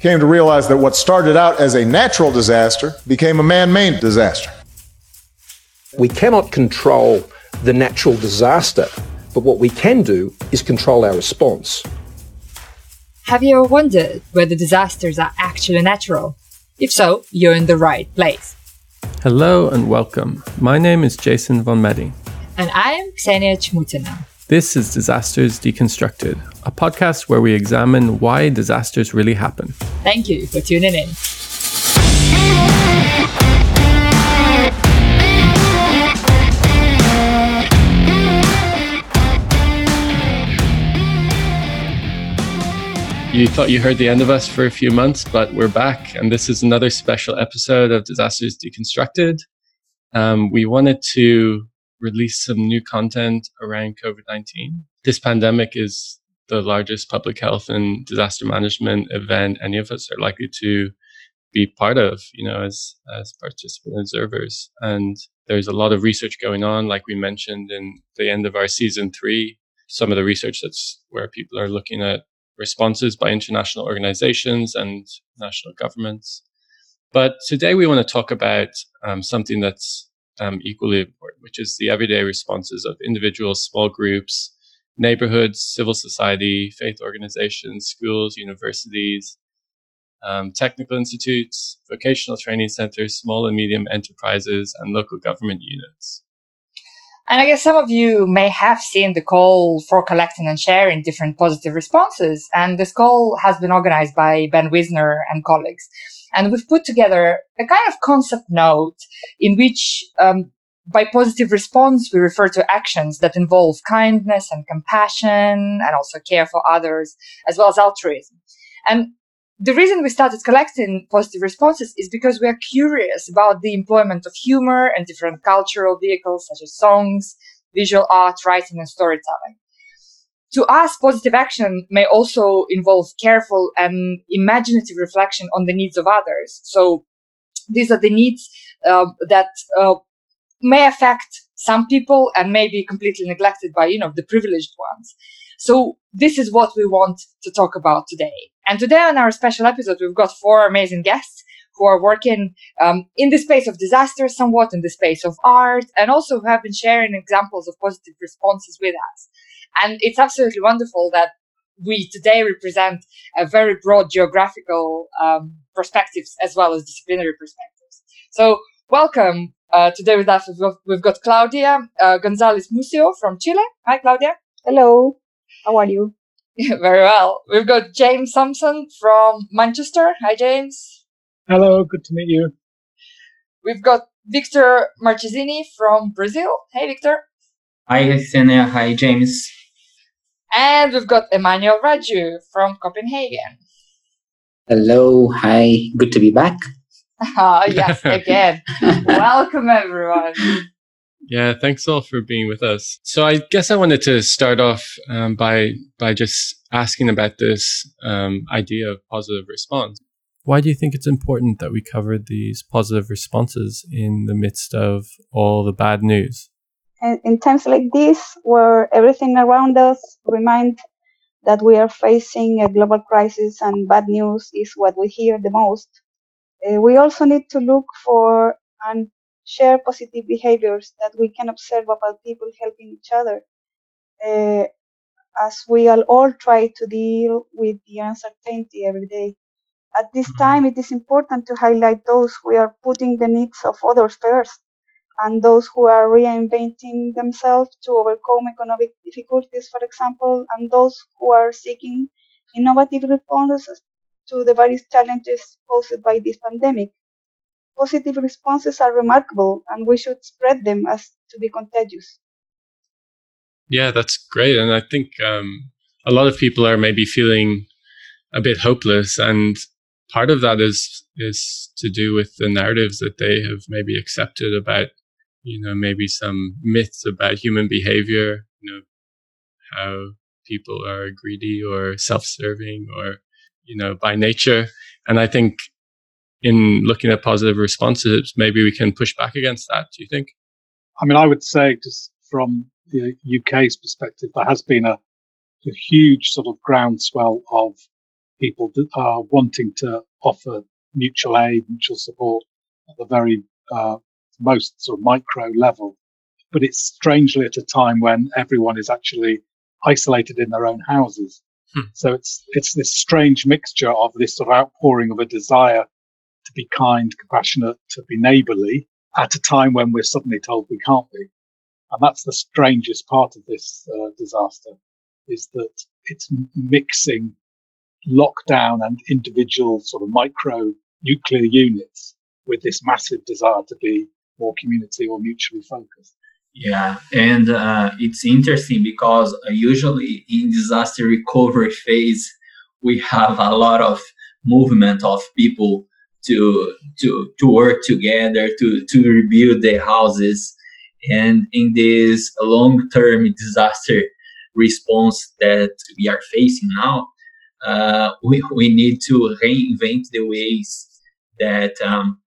came to realize that what started out as a natural disaster became a man made disaster. We cannot control the natural disaster, but what we can do is control our response. Have you ever wondered whether disasters are actually natural? If so, you're in the right place. Hello and welcome. My name is Jason von Meding. And I am Ksenia Chmutina. This is Disasters Deconstructed, a podcast where we examine why disasters really happen. Thank you for tuning in. You thought you heard the end of us for a few months, but we're back, and this is another special episode of Disasters Deconstructed. Um, we wanted to release some new content around COVID 19. This pandemic is the largest public health and disaster management event any of us are likely to be part of, you know, as, as participant observers. And there's a lot of research going on, like we mentioned in the end of our season three. Some of the research that's where people are looking at responses by international organizations and national governments. But today we want to talk about um, something that's um, equally important, which is the everyday responses of individuals, small groups, neighborhoods, civil society, faith organizations, schools, universities, um, technical institutes, vocational training centers, small and medium enterprises, and local government units. And I guess some of you may have seen the call for collecting and sharing different positive responses. And this call has been organized by Ben Wisner and colleagues. And we've put together a kind of concept note in which, um, by positive response, we refer to actions that involve kindness and compassion and also care for others, as well as altruism. And the reason we started collecting positive responses is because we are curious about the employment of humor and different cultural vehicles such as songs, visual art, writing, and storytelling. To us, positive action may also involve careful and imaginative reflection on the needs of others. So these are the needs uh, that uh, may affect some people and may be completely neglected by, you know, the privileged ones. So this is what we want to talk about today. And today on our special episode, we've got four amazing guests who are working um, in the space of disaster, somewhat in the space of art, and also have been sharing examples of positive responses with us. And it's absolutely wonderful that we today represent a very broad geographical um, perspectives as well as disciplinary perspectives. So welcome. Uh, today with us, we've got, we've got Claudia uh, Gonzalez Muzzio from Chile. Hi, Claudia. Hello. How are you? Very well. We've got James Sampson from Manchester. Hi, James. Hello, good to meet you. We've got Victor Marchezini from Brazil. Hey, Victor. Hi, Ksenia. Hi, James. And we've got Emmanuel Raju from Copenhagen. Hello. Hi. Good to be back. Ah, yes, again. Welcome, everyone. Yeah, thanks all for being with us. So I guess I wanted to start off um, by by just asking about this um, idea of positive response. Why do you think it's important that we cover these positive responses in the midst of all the bad news? And in times like this, where everything around us reminds that we are facing a global crisis and bad news is what we hear the most, uh, we also need to look for and share positive behaviors that we can observe about people helping each other uh, as we all, all try to deal with the uncertainty every day. At this time, it is important to highlight those who are putting the needs of others first and those who are reinventing themselves to overcome economic difficulties, for example, and those who are seeking innovative responses to the various challenges posed by this pandemic positive responses are remarkable and we should spread them as to be contagious. Yeah, that's great. And I think um, a lot of people are maybe feeling a bit hopeless. And part of that is is to do with the narratives that they have maybe accepted about, you know, maybe some myths about human behavior, you know, how people are greedy or self-serving or, you know, by nature. And I think in looking at positive responses, maybe we can push back against that. Do you think? I mean, I would say just from the UK's perspective, there has been a, a huge sort of groundswell of people that are wanting to offer mutual aid, mutual support at the very uh, most sort of micro level. But it's strangely at a time when everyone is actually isolated in their own houses. Hmm. So it's it's this strange mixture of this sort of outpouring of a desire to be kind, compassionate, to be neighbourly at a time when we're suddenly told we can't be. And that's the strangest part of this uh, disaster is that it's mixing lockdown and individual sort of micro nuclear units with this massive desire to be more community or mutually focused. Yeah, and uh, it's interesting because uh, usually in disaster recovery phase, we have a lot of movement of people to to to work together to to rebuild their houses, and in this long term disaster response that we are facing now, uh, we we need to reinvent the ways that um,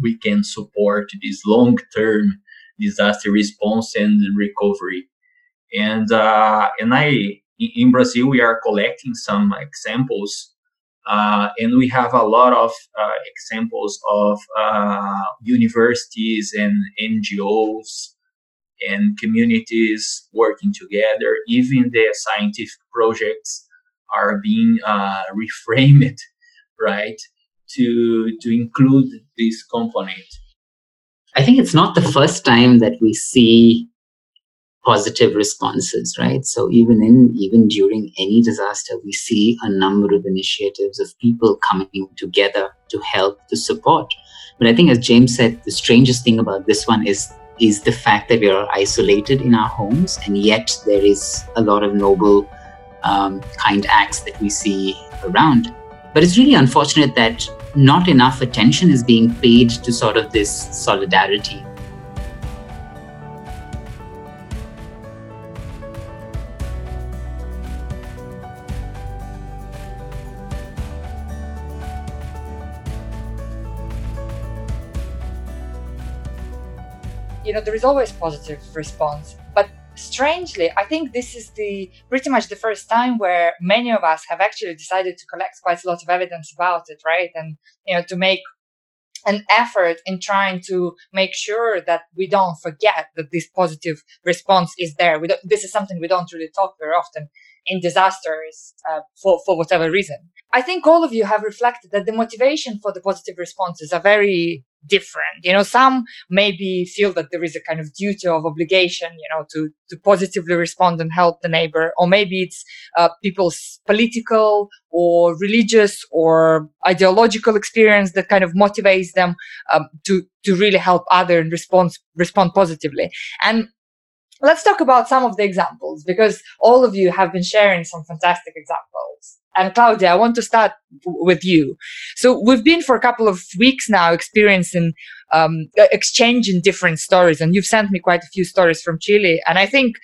we can support this long term disaster response and recovery. And uh, and I in Brazil we are collecting some examples, uh, and we have a lot of uh, examples of uh, universities and NGOs and communities working together. Even the scientific projects are being uh, reframed, right, to to include this component. I think it's not the first time that we see positive responses, right? So even in even during any disaster, we see a number of initiatives of people coming together to help, to support. But I think, as James said, the strangest thing about this one is is the fact that we are isolated in our homes, and yet there is a lot of noble, um, kind acts that we see around. But it's really unfortunate that not enough attention is being paid to sort of this solidarity. You know, there is always positive response, but strangely, I think this is the pretty much the first time where many of us have actually decided to collect quite a lot of evidence about it, right? And you know, to make an effort in trying to make sure that we don't forget that this positive response is there. We don't, this is something we don't really talk very often in disasters uh, for, for whatever reason. I think all of you have reflected that the motivation for the positive responses are very different. You know, some maybe feel that there is a kind of duty of obligation, you know, to, to positively respond and help the neighbor. Or maybe it's uh, people's political or religious or ideological experience that kind of motivates them um, to, to really help other and respond, respond positively. And let's talk about some of the examples because all of you have been sharing some fantastic examples. And Claudia, I want to start with you. So we've been for a couple of weeks now experiencing um, exchanging different stories, and you've sent me quite a few stories from Chile. And I think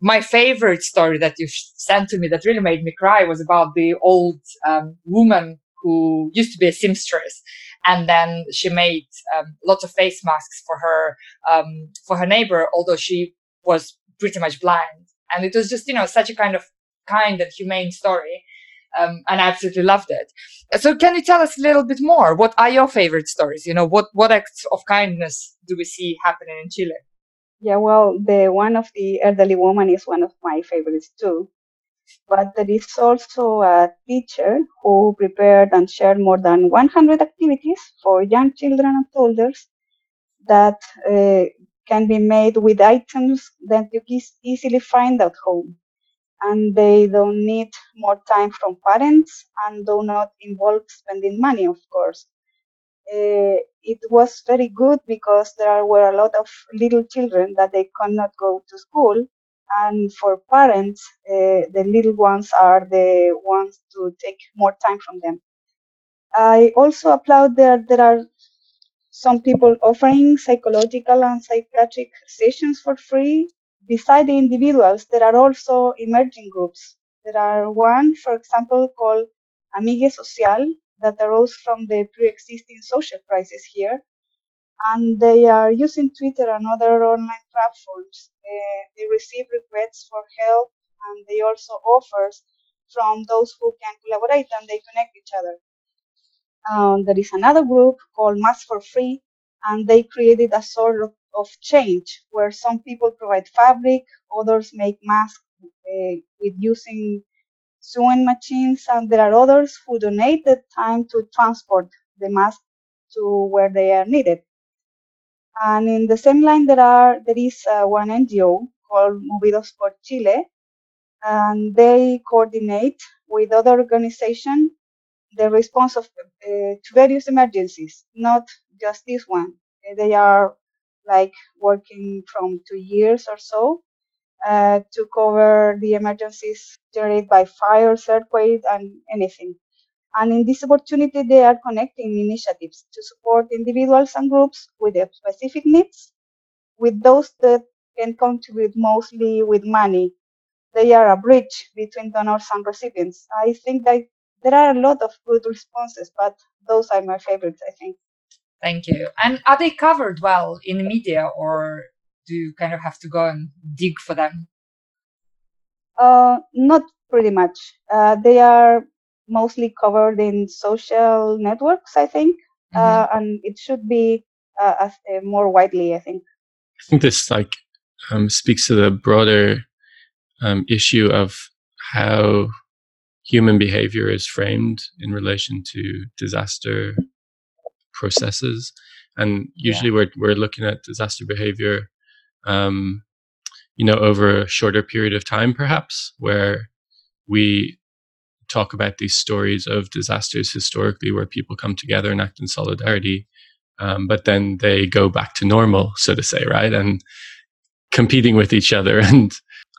my favorite story that you sent to me that really made me cry was about the old um, woman who used to be a seamstress, and then she made um, lots of face masks for her um, for her neighbor, although she was pretty much blind. And it was just you know such a kind of kind and humane story um, and I absolutely loved it. So, can you tell us a little bit more? What are your favorite stories? You know, what what acts of kindness do we see happening in Chile? Yeah, well, the one of the elderly woman is one of my favorites too. But there is also a teacher who prepared and shared more than 100 activities for young children and toddlers that uh, can be made with items that you can easily find at home and they don't need more time from parents and do not involve spending money, of course. Uh, it was very good because there were a lot of little children that they cannot go to school. And for parents, uh, the little ones are the ones to take more time from them. I also applaud that there are some people offering psychological and psychiatric sessions for free beside the individuals, there are also emerging groups. There are one, for example, called Amigue Social that arose from the pre-existing social crisis here. And they are using Twitter and other online platforms. They receive requests for help and they also offers from those who can collaborate and they connect each other. Um, there is another group called Mask for Free, and they created a sort of, of change where some people provide fabric, others make masks uh, with using sewing machines, and there are others who donate the time to transport the mask to where they are needed. And in the same line, there are there is uh, one NGO called Movidos por Chile, and they coordinate with other organizations the response of uh, to various emergencies, not just this one. They are like working from two years or so uh, to cover the emergencies generated by fires, earthquakes, and anything. And in this opportunity, they are connecting initiatives to support individuals and groups with their specific needs with those that can contribute mostly with money. They are a bridge between donors and recipients. I think that there are a lot of good responses, but those are my favorites, I think. Thank you. And are they covered well in the media or do you kind of have to go and dig for them? Uh, not pretty much. Uh, they are mostly covered in social networks, I think, mm-hmm. uh, and it should be uh, uh, more widely, I think. I think this like um, speaks to the broader um, issue of how human behavior is framed in relation to disaster processes. And usually yeah. we're, we're looking at disaster behavior, um, you know, over a shorter period of time, perhaps, where we talk about these stories of disasters historically where people come together and act in solidarity. Um, but then they go back to normal, so to say, right? And competing with each other. And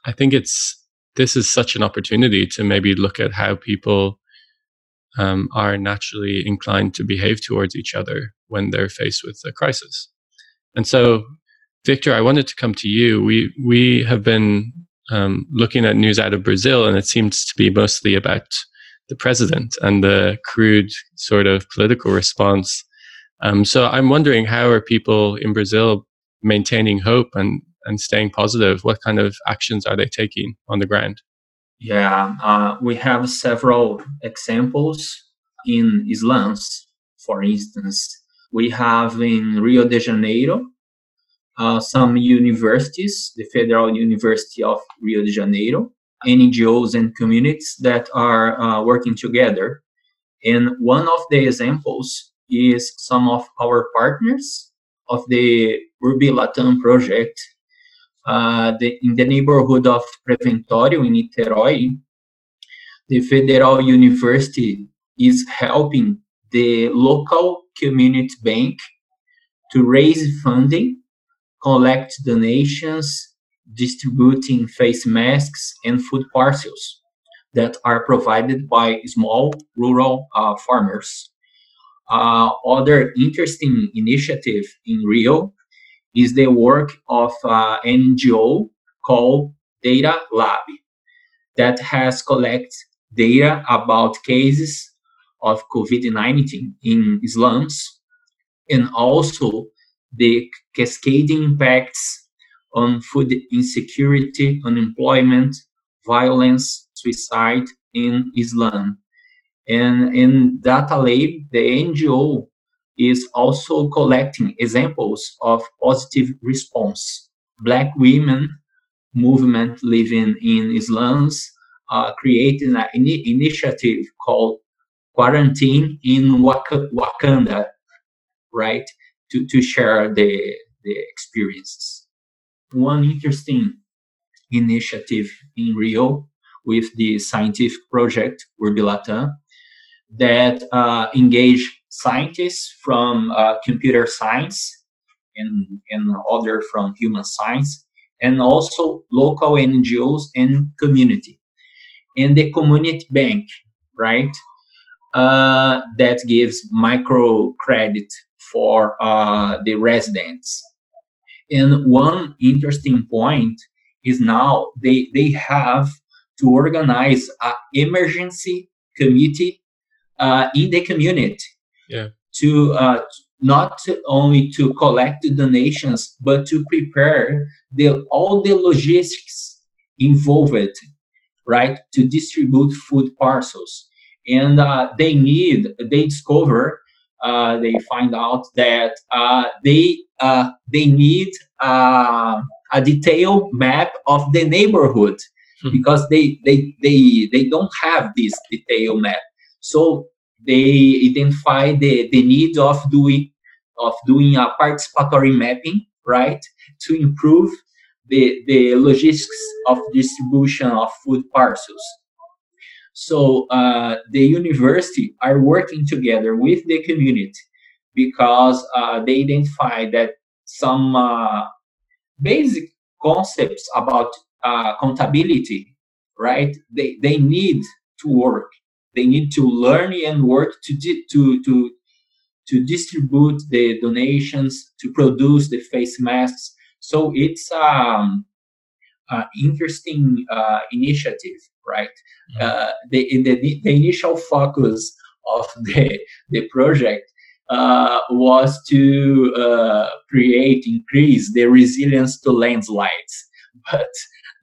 I think it's, this is such an opportunity to maybe look at how people um, are naturally inclined to behave towards each other when they're faced with a crisis. And so, Victor, I wanted to come to you. We we have been um, looking at news out of Brazil, and it seems to be mostly about the president and the crude sort of political response. Um, so I'm wondering how are people in Brazil maintaining hope and and staying positive? What kind of actions are they taking on the ground? Yeah, uh, we have several examples in slums. For instance, we have in Rio de Janeiro uh, some universities, the Federal University of Rio de Janeiro, NGOs and communities that are uh, working together. And one of the examples is some of our partners of the Urbi Latam project the, in the neighborhood of Preventório in Niterói, the Federal University is helping the local community bank to raise funding, collect donations, distributing face masks and food parcels that are provided by small rural uh, farmers. Uh, other interesting initiative in Rio is the work of uh, NGO called Data Lab that has collected data about cases of COVID-19 in slums and also the cascading impacts on food insecurity, unemployment, violence, suicide in slums. And in Data Lab, the NGO is also collecting examples of positive response. Black women movement living in slums uh, creating an in- initiative called Quarantine in Wak- Wakanda, right, to, to share the, the experiences. One interesting initiative in Rio with the scientific project Urbi Latam that uh, engage scientists from uh, computer science and, and other from human science, and also local NGOs and community. And the community bank, right, uh, that gives micro credit for uh, the residents. And one interesting point is now they, they have to organize an emergency committee uh, in the community yeah. to uh, not only to collect the donations but to prepare the all the logistics involved right, to distribute food parcels. And uh, they need, they discover, uh, they find out that uh, they uh, they need uh, a detailed map of the neighborhood hmm. because they, they they they don't have this detailed map. So they identify the, the need of doing of doing a participatory mapping, right, to improve the, the logistics of distribution of food parcels. So uh, the university are working together with the community because uh, they identify that some uh, basic concepts about uh, accountability, right? They, they need to work. They need to learn and work to, di- to, to, to distribute the donations, to produce the face masks, so it's um, uh, interesting uh, initiative, right? Mm-hmm. Uh, the, the, the initial focus of the, the project uh, was to uh, create, increase the resilience to landslides. But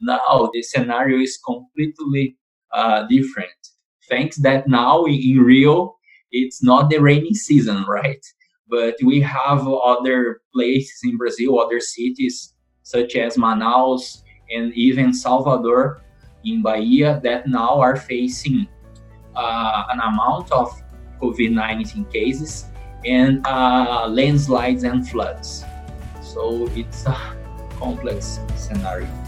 now the scenario is completely uh, different. Thanks that now in, Rio, it's not the rainy season, right? but we have other places in Brazil, other cities such as Manaus and even Salvador in Bahia that now are facing uh, an amount of COVID 19 cases and uh, landslides and floods. So it's a complex scenario.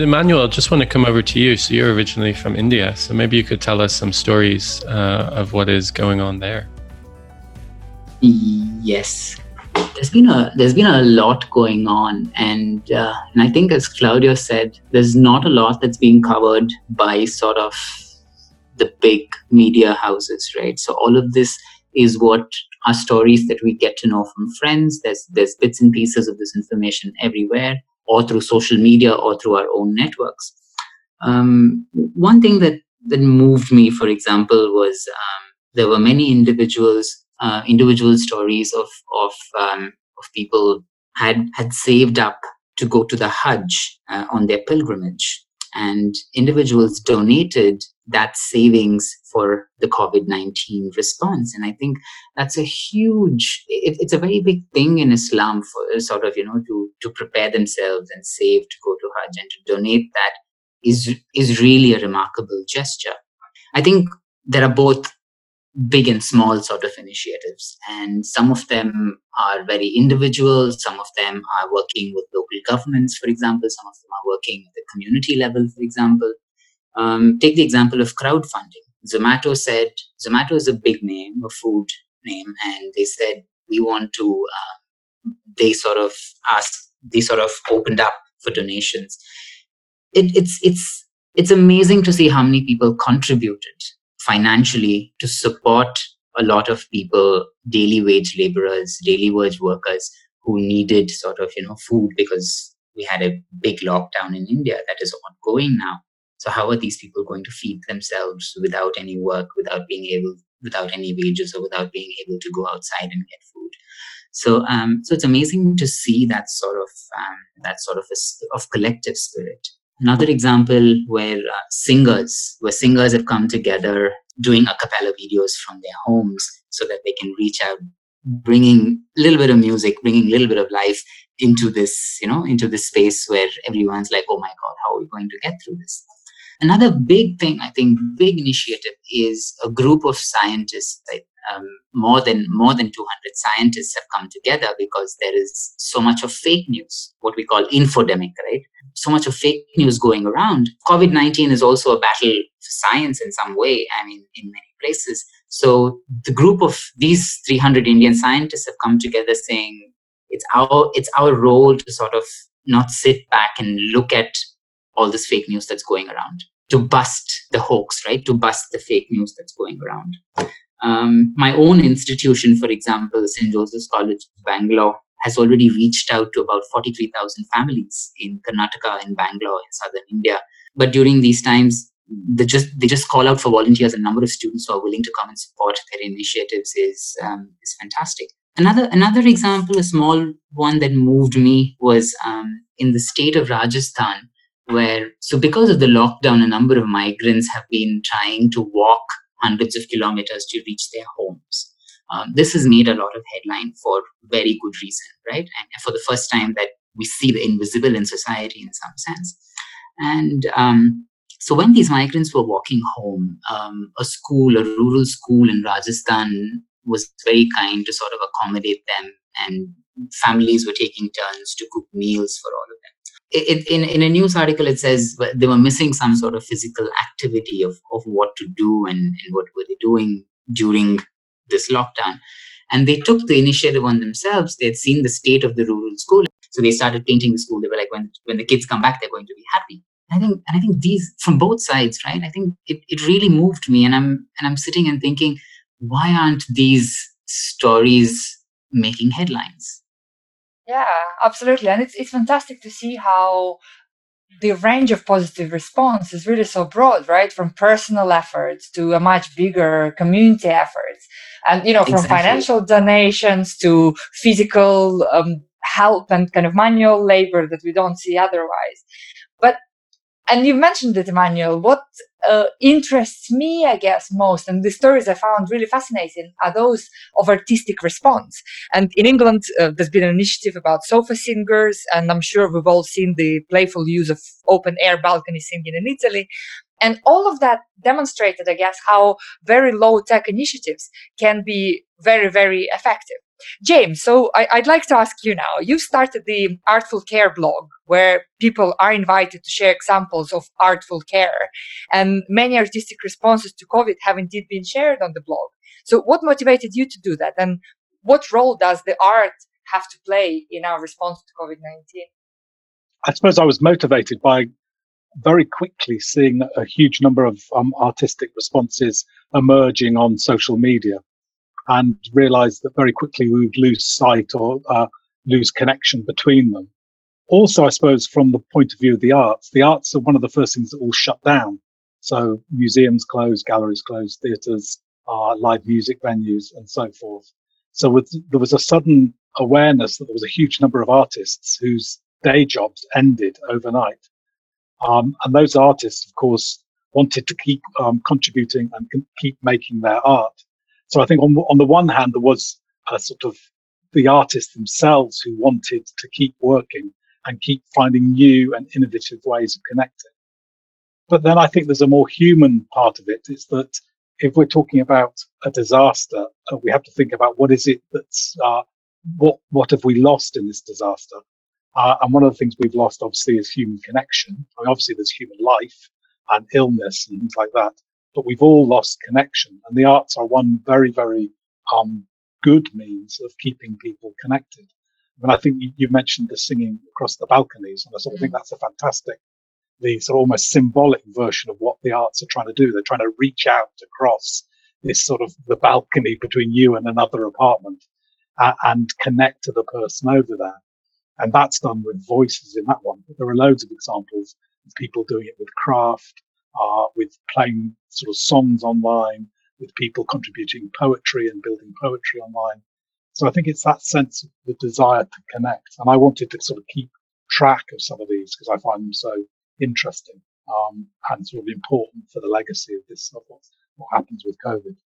Emmanuel, just want to come over to you. So you're originally from India, so maybe you could tell us some stories uh, of what is going on there. Yes, there's been a there's been a lot going on, and uh, and I think as Claudio said, there's not a lot that's being covered by sort of the big media houses, right? So all of this is what are stories that we get to know from friends. There's there's bits and pieces of this information everywhere or through social media or through our own networks. Um, one thing that, that moved me, for example, was um, there were many individuals, uh, individual stories of of um, of people had had saved up to go to the Hajj uh, on their pilgrimage, and individuals donated that savings for the COVID 19 response. And I think that's a huge, it, it's a very big thing in Islam for sort of, you know, to, to prepare themselves and save to go to Hajj and to donate that is, is really a remarkable gesture. I think there are both big and small sort of initiatives. And some of them are very individual, some of them are working with local governments, for example, some of them are working at the community level, for example. Um, take the example of crowdfunding. Zomato said, Zomato is a big name, a food name, and they said, we want to, uh, they sort of asked, they sort of opened up for donations. It, it's, it's, it's amazing to see how many people contributed financially to support a lot of people, daily wage laborers, daily wage workers who needed sort of, you know, food because we had a big lockdown in India that is ongoing now. So how are these people going to feed themselves without any work, without being able, without any wages, or without being able to go outside and get food? So, um, so it's amazing to see that sort of um, that sort of a, of collective spirit. Another example where uh, singers, where singers have come together doing a cappella videos from their homes so that they can reach out, bringing a little bit of music, bringing a little bit of life into this, you know, into this space where everyone's like, oh my God, how are we going to get through this? Another big thing, I think, big initiative is a group of scientists. Like, um, more than more than 200 scientists have come together because there is so much of fake news, what we call infodemic, right? So much of fake news going around. COVID 19 is also a battle for science in some way. I mean, in many places. So the group of these 300 Indian scientists have come together saying it's our it's our role to sort of not sit back and look at all this fake news that's going around to bust the hoax, right? To bust the fake news that's going around. Um, my own institution, for example, St. Joseph's College, Bangalore, has already reached out to about 43,000 families in Karnataka, in Bangalore, in southern India. But during these times, the just they just call out for volunteers. A number of students who are willing to come and support their initiatives is um, is fantastic. Another another example, a small one that moved me, was um, in the state of Rajasthan, where so because of the lockdown, a number of migrants have been trying to walk hundreds of kilometers to reach their homes. Um, this has made a lot of headline for very good reason, right? And for the first time that we see the invisible in society in some sense. And um, so when these migrants were walking home, um, a school, a rural school in Rajasthan was very kind to sort of accommodate them and families were taking turns to cook meals for all of them. It, in, in a news article, it says they were missing some sort of physical activity of, of what to do and, and what were they doing during this lockdown. And they took the initiative on themselves. They had seen the state of the rural school. So they started painting the school. They were like, when, when the kids come back, they're going to be happy. I think, and I think these from both sides, right? I think it, it really moved me. And I'm, and I'm sitting and thinking, why aren't these stories making headlines? Yeah, absolutely. And it's, it's fantastic to see how the range of positive response is really so broad, right? From personal efforts to a much bigger community efforts. And, you know, from exactly. financial donations to physical um, help and kind of manual labor that we don't see otherwise. But and you mentioned it, Emmanuel. What uh, interests me, I guess, most, and the stories I found really fascinating, are those of artistic response. And in England, uh, there's been an initiative about sofa singers, and I'm sure we've all seen the playful use of open air balcony singing in Italy. And all of that demonstrated, I guess, how very low tech initiatives can be very, very effective. James, so I, would like to ask you now. You started the Artful Care blog where people are invited to share examples of artful care. And many artistic responses to COVID have indeed been shared on the blog. So, what motivated you to do that? And what role does the art have to play in our response to COVID 19? I suppose I was motivated by very quickly seeing a huge number of um, artistic responses emerging on social media and realized that very quickly we would lose sight or uh, lose connection between them. Also, I suppose from the point of view of the arts, the arts are one of the first things that will shut down. So museums closed, galleries closed, theatres, uh, live music venues, and so forth. So with, there was a sudden awareness that there was a huge number of artists whose day jobs ended overnight. Um, and those artists, of course, wanted to keep um, contributing and keep making their art. So I think on, on the one hand, there was a sort of the artists themselves who wanted to keep working and keep finding new and innovative ways of connecting. But then I think there's a more human part of it is that if we're talking about a disaster, uh, we have to think about what is it that's, uh, what, what have we lost in this disaster? Uh, and one of the things we've lost obviously is human connection. I mean, obviously there's human life and illness and things like that but we've all lost connection. And the arts are one very, very um, good means of keeping people connected. I And I think you, you, mentioned the singing across the balconies, and I sort of think mm. that's a fantastic, the sort of almost symbolic version of what the arts are trying to do. They're trying to reach out across this sort of the balcony between you and another apartment uh, and connect to the person over there. And that's done with voices in that one. But there are loads of examples of people doing it with craft, uh, with playing sort of songs online, with people contributing poetry and building poetry online. So I think it's that sense of the desire to connect. And I wanted to sort of keep track of some of these because I find them so interesting um, and sort of important for the legacy of this of what, what happens with COVID.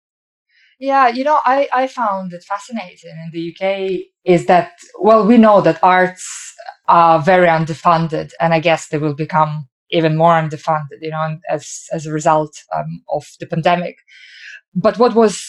Yeah, you know, I, I found it fascinating in the UK is that, well, we know that arts are very underfunded, and I guess they will become even more underfunded, you know, as as a result um, of the pandemic. But what was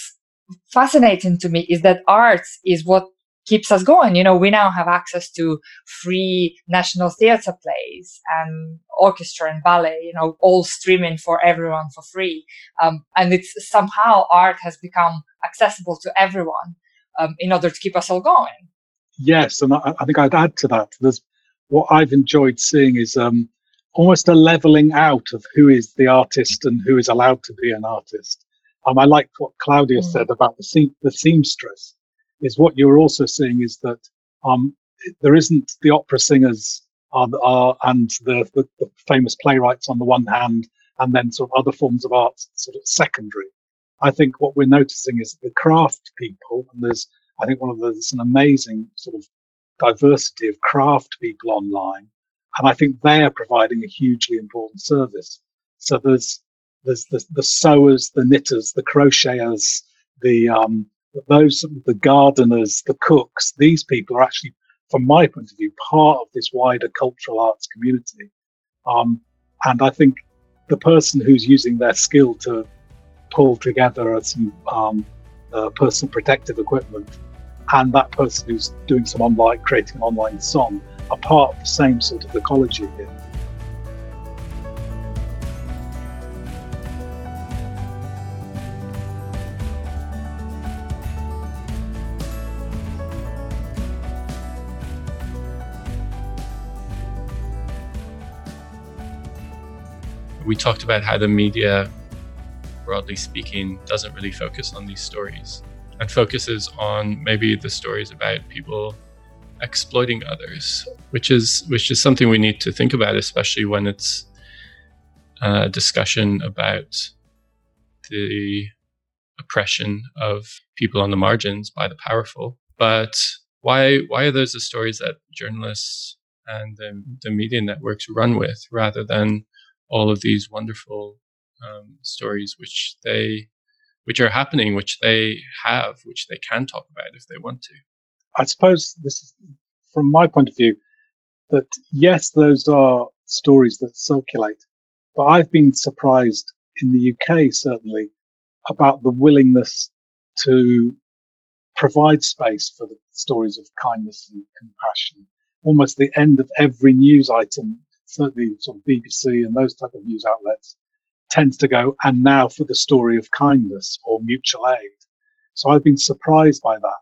fascinating to me is that art is what keeps us going. You know, we now have access to free national theatre plays and orchestra and ballet, you know, all streaming for everyone for free. Um, and it's somehow art has become accessible to everyone um, in order to keep us all going. Yes, and I, I, think I'd add to that. There's what I've enjoyed seeing is um, almost a leveling out of who is the artist and who is allowed to be an artist. Um, I liked what Claudia mm. said about the, the seamstress. Is what you're also seeing is that um, there isn't the opera singers are, are and the, the, the, famous playwrights on the one hand, and then sort of other forms of art sort of secondary. I think what we're noticing is the craft people, and there's, I think one of the, there's an amazing sort of diversity of craft people online. And I think they are providing a hugely important service. So there's, there's the, the sewers, the knitters, the crocheters, the, um, those, the gardeners, the cooks. These people are actually, from my point of view, part of this wider cultural arts community. Um, and I think the person who's using their skill to pull together some um, uh, personal protective equipment and that person who's doing some online, creating an online song are part of the same sort of ecology here. We talked about how the media, broadly speaking, doesn't really focus on these stories and focuses on maybe the stories about people exploiting others, which is which is something we need to think about, especially when it's a discussion about the oppression of people on the margins by the powerful. But why why are those the stories that journalists and the, the media networks run with rather than all of these wonderful um, stories which they which are happening, which they have, which they can talk about if they want to. I suppose this is, from my point of view, that yes, those are stories that circulate, but I've been surprised in the UK, certainly, about the willingness to provide space for the stories of kindness and compassion. Almost the end of every news item, certainly sort of BBC and those type of news outlets, tends to go, and now for the story of kindness or mutual aid. So I've been surprised by that.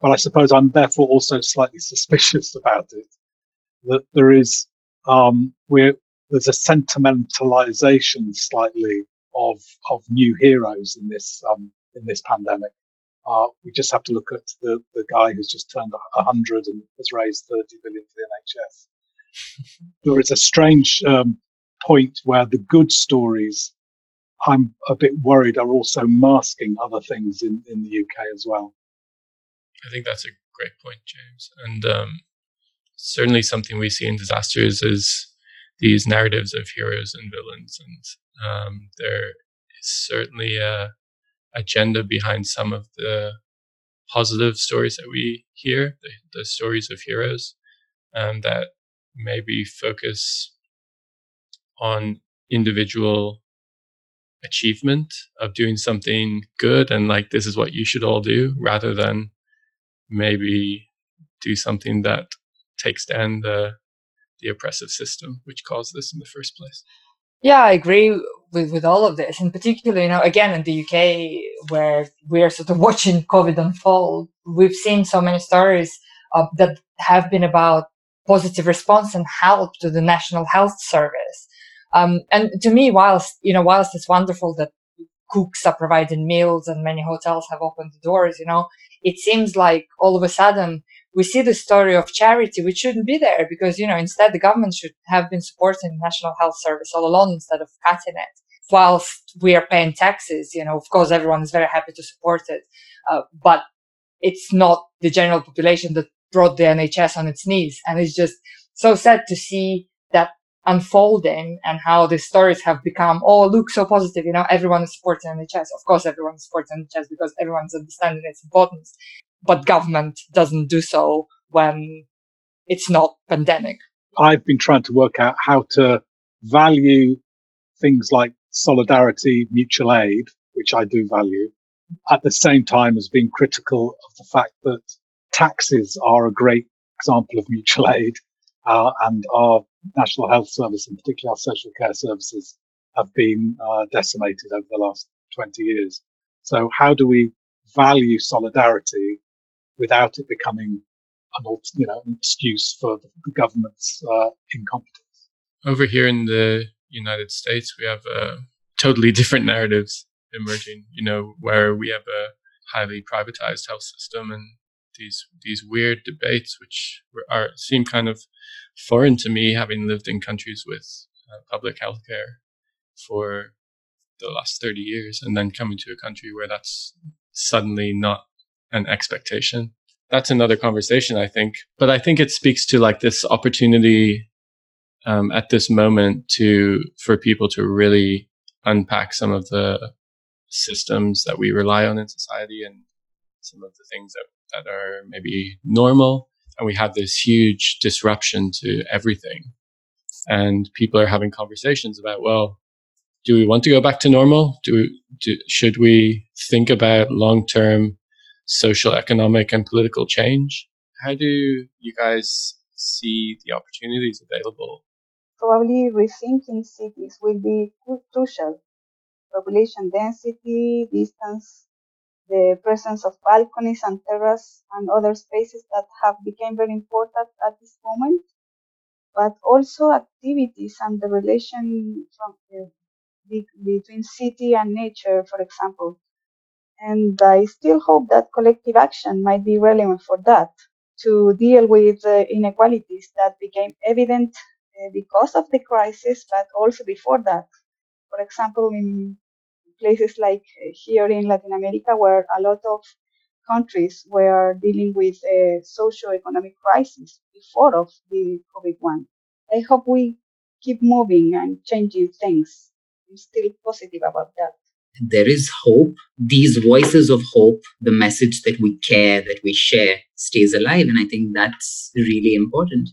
But I suppose I'm therefore also slightly suspicious about it that there is, um, we're, there's a sentimentalization slightly of, of new heroes in this, um, in this pandemic. Uh, we just have to look at the, the guy who's just turned 100 and has raised 30 billion for the NHS. there is a strange um, point where the good stories, I'm a bit worried, are also masking other things in, in the UK as well. I think that's a great point, James. And um, certainly something we see in disasters is these narratives of heroes and villains. And um, there is certainly a agenda behind some of the positive stories that we hear, the, the stories of heroes, um, that maybe focus on individual achievement of doing something good and like this is what you should all do rather than maybe do something that takes down the the oppressive system which caused this in the first place. Yeah i agree with, with all of this in particular you know again in the uk where we're sort of watching covid unfold we've seen so many stories that have been about positive response and help to the national health service. Um, and to me, whilst, you know, whilst it's wonderful that cooks are providing meals and many hotels have opened the doors, you know, it seems like all of a sudden we see the story of charity, which shouldn't be there because, you know, instead the government should have been supporting National Health Service all along instead of cutting it. Whilst we are paying taxes, you know, of course, everyone is very happy to support it. Uh, but it's not the general population that brought the NHS on its knees. And it's just so sad to see unfolding and how the stories have become, oh, look so positive. You know, everyone is supporting NHS. Of course, everyone is supporting NHS because everyone's understanding its importance. But government doesn't do so when it's not pandemic. I've been trying to work out how to value things like solidarity, mutual aid, which I do value, at the same time as being critical of the fact that taxes are a great example of mutual aid uh, and our National Health Service, and particularly our social care services, have been uh, decimated over the last 20 years. So, how do we value solidarity without it becoming an, you know, an excuse for the government's uh, incompetence? Over here in the United States, we have uh, totally different narratives emerging. You know, where we have a highly privatized health system and these these weird debates, which are seem kind of foreign to me, having lived in countries with uh, public healthcare for the last 30 years and then coming to a country where that's suddenly not an expectation. That's another conversation, I think. But I think it speaks to like this opportunity um, at this moment to for people to really unpack some of the systems that we rely on in society and some of the things that, that are maybe normal. And we have this huge disruption to everything. And people are having conversations about, well, do we want to go back to normal? Do, we, do should we think about long term social, economic, and political change? How do you guys see the opportunities available? Probably rethinking cities will be crucial. Population density, distance, the presence of balconies and terraces and other spaces that have become very important at this moment, but also activities and the relation from, uh, between city and nature, for example. And I still hope that collective action might be relevant for that to deal with inequalities that became evident uh, because of the crisis, but also before that. For example, in places like uh, here in Latin America, where a lot of countries were dealing with a socio-economic crisis before of the COVID one. I hope we keep moving and changing things. I'm still positive about that. There is hope. These voices of hope, the message that we care, that we share, stays alive. And I think that's really important.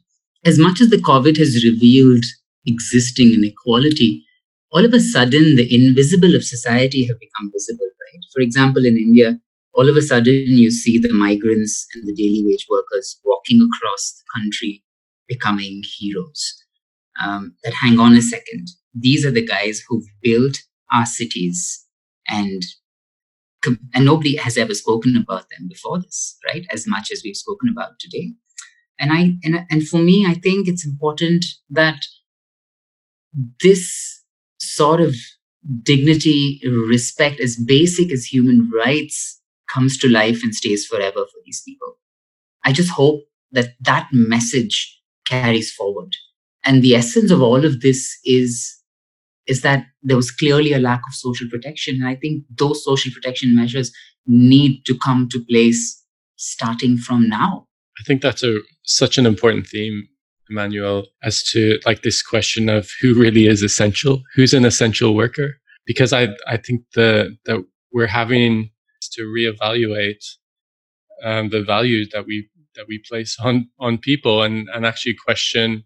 As much as the COVID has revealed existing inequality, all of a sudden the invisible of society have become visible, right? For example, in India, all of a sudden you see the migrants and the daily wage workers walking across the country becoming heroes. Um, that hang on a second these are the guys who've built our cities and and nobody has ever spoken about them before this right as much as we've spoken about today and i and, and for me i think it's important that this sort of dignity respect as basic as human rights comes to life and stays forever for these people i just hope that that message carries forward and the essence of all of this is is that there was clearly a lack of social protection. And I think those social protection measures need to come to place starting from now. I think that's a such an important theme, Emmanuel, as to like this question of who really is essential, who's an essential worker. Because I I think the that we're having to reevaluate um, the value that we that we place on on people and and actually question,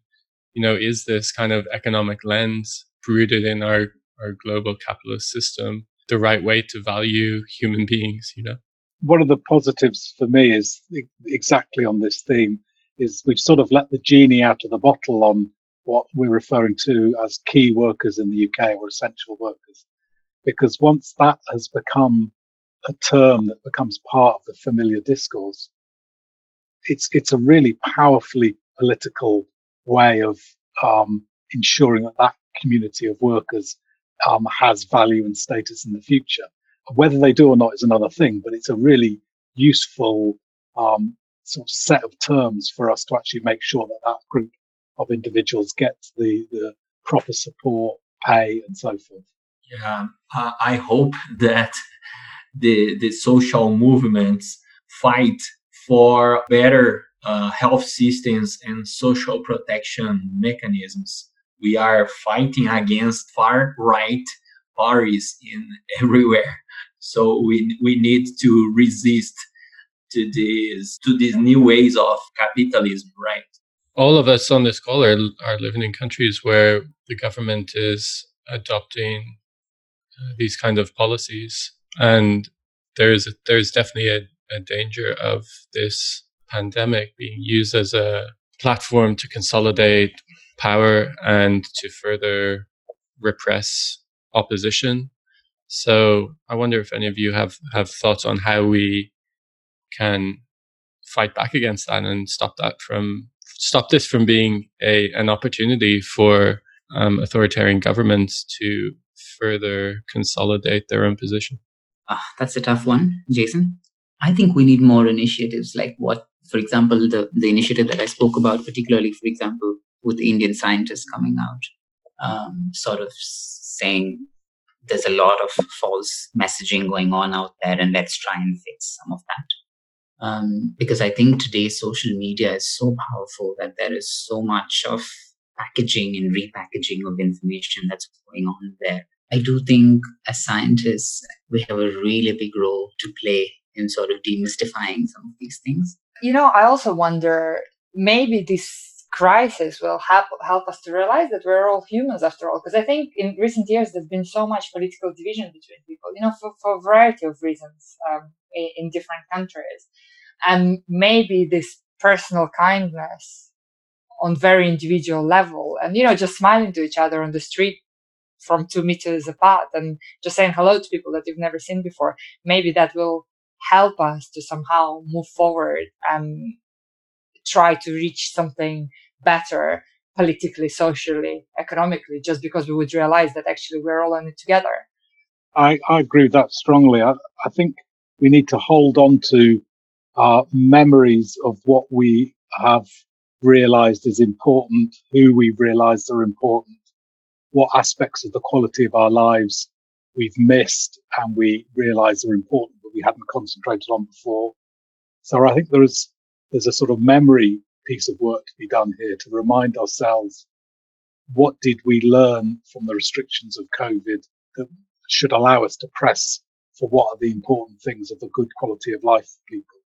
you know, is this kind of economic lens rooted in our, our global capitalist system the right way to value human beings, you know? One of the positives for me is exactly on this theme is we've sort of let the genie out of the bottle on what we're referring to as key workers in the UK or essential workers. Because once that has become a term that becomes part of the familiar discourse, it's it's a really powerfully political way of um, ensuring that that community of workers um, has value and status in the future. Whether they do or not is another thing, but it's a really useful um, sort of set of terms for us to actually make sure that that group of individuals gets the, the proper support, pay, and so forth. Yeah, I hope that the the social movements fight for better uh, health systems and social protection mechanisms we are fighting against far right parties in everywhere. So we we need to resist to these to these new ways of capitalism, right? All of us on this call are, are living in countries where the government is adopting uh, these kind of policies, and there's there's definitely a, a danger of this pandemic being used as a platform to consolidate power and to further repress opposition. So I wonder if any of you have, have thoughts on how we can fight back against that and stop that from stop this from being a an opportunity for um, authoritarian governments to further consolidate their own position. Ah, that's a tough one, Jason. I think we need more initiatives like what, for example, the, the initiative that I spoke about, particularly, for example, with Indian scientists coming out um, sort of saying there's a lot of false messaging going on out there, and let's try and fix some of that. Um, because I think today social media is so powerful that there is so much of packaging and repackaging of information that's going on there. I do think as scientists, we have a really big role to play in sort of demystifying some of these things. You know, I also wonder maybe this crisis will help help us to realize that we're all humans after all. Because I think in recent years there's been so much political division between people, you know, for, for a variety of reasons um, in, in different countries, and maybe this personal kindness on very individual level, and you know, just smiling to each other on the street from two meters apart and just saying hello to people that you've never seen before. Maybe that will help us to somehow move forward and try to reach something better politically, socially, economically, just because we would realize that actually we're all in it together. I, I agree with that strongly. I, I think we need to hold on to our memories of what we have realized is important, who we've realized are important, what aspects of the quality of our lives we've missed and we realize are important, that we hadn't concentrated on before. So I think there is, there's a sort of memory piece of work to be done here to remind ourselves what did we learn from the restrictions of COVID that should allow us to press for what are the important things of the good quality of life for people.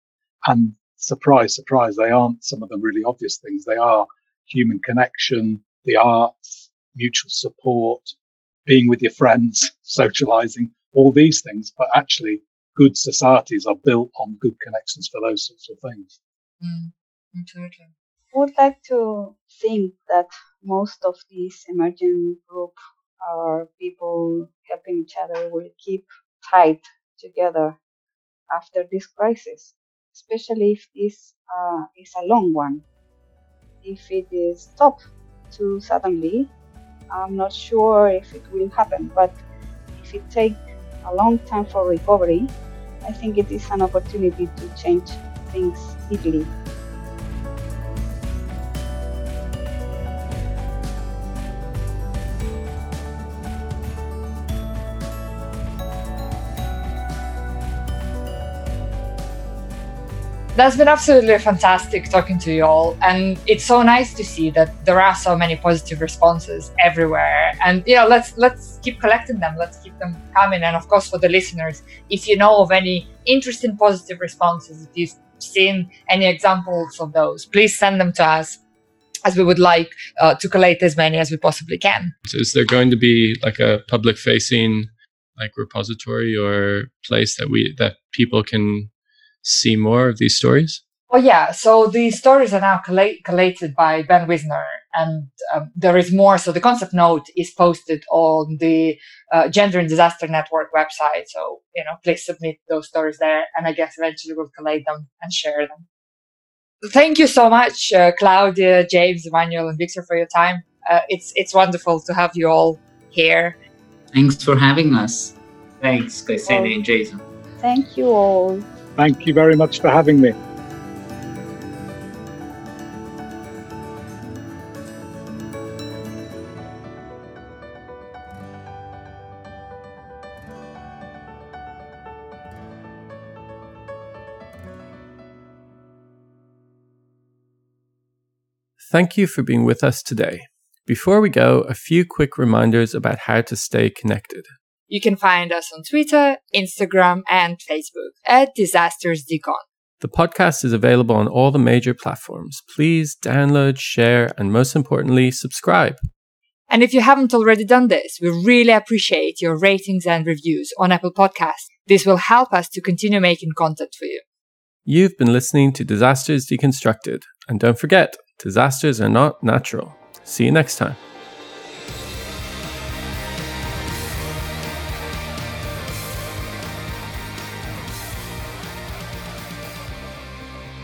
And surprise, surprise, they aren't some of the really obvious things. They are human connection, the arts, mutual support, being with your friends, socializing, all these things. But actually, good societies are built on good connections for those sorts of things. Mm. Absolutely. I would like to think that most of these emerging group are people helping each other will keep tight together after this crisis, especially if this uh, is a long one. If it is stopped too suddenly, I'm not sure if it will happen, but if it takes a long time for recovery, I think it is an opportunity to change things deeply. That's been absolutely fantastic talking to you all. And it's so nice to see that there are so many positive responses everywhere. And you know, let's let's keep collecting them. Let's keep them coming. And of course for the listeners, if you know of any interesting positive responses, if you've seen any examples of those, please send them to us as we would like uh, to collate as many as we possibly can. So is there going to be like a public facing like repository or place that we that people can see more of these stories? Oh yeah, so the stories are now collated by Ben Wisner, and um, there is more. So the concept note is posted on the uh, Gender and Disaster Network website. So you know, please submit those stories there, and I guess eventually we'll collate them and share them. Thank you so much, uh, Claudia, James, Emmanuel, and Victor, for your time. Uh, it's it's wonderful to have you all here. Thanks for having us. Thanks, Ksenia and Jason. Thank you all. Thank you very much for having me. Thank you for being with us today. Before we go, a few quick reminders about how to stay connected. You can find us on Twitter, Instagram, and Facebook at Disasters Decon. The podcast is available on all the major platforms. Please download, share, and most importantly, subscribe. And if you haven't already done this, we really appreciate your ratings and reviews on Apple Podcasts. This will help us to continue making content for you. You've been listening to Disasters Deconstructed. And don't forget, disasters are not natural. See you next time.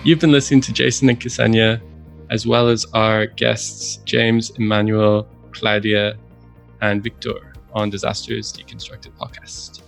You've been listening to Jason and Ksenia, as well as our guests, James, Emmanuel, Claudia, and Victor on Disasters Deconstructed podcast.